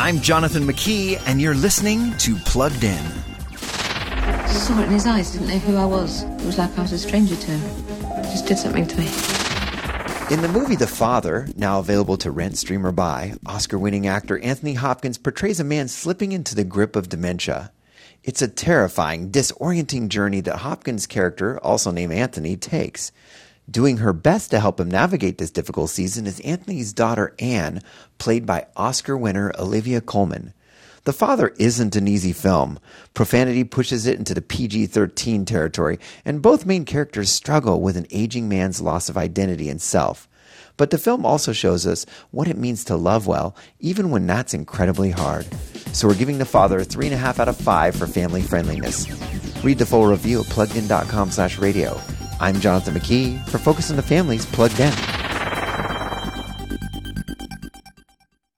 I'm Jonathan McKee, and you're listening to Plugged In. Saw it in his eyes, didn't know who I was. It was like I was a stranger to him. It just did something to me. In the movie The Father, now available to rent, stream, or buy, Oscar winning actor Anthony Hopkins portrays a man slipping into the grip of dementia. It's a terrifying, disorienting journey that Hopkins' character, also named Anthony, takes. Doing her best to help him navigate this difficult season is Anthony's daughter Anne, played by Oscar winner Olivia Colman. The Father isn't an easy film. Profanity pushes it into the PG 13 territory, and both main characters struggle with an aging man's loss of identity and self. But the film also shows us what it means to love well, even when that's incredibly hard. So we're giving The Father a 3.5 out of 5 for family friendliness. Read the full review at pluggedin.com slash radio. I'm Jonathan McKee for Focus on the Family's Plugged In.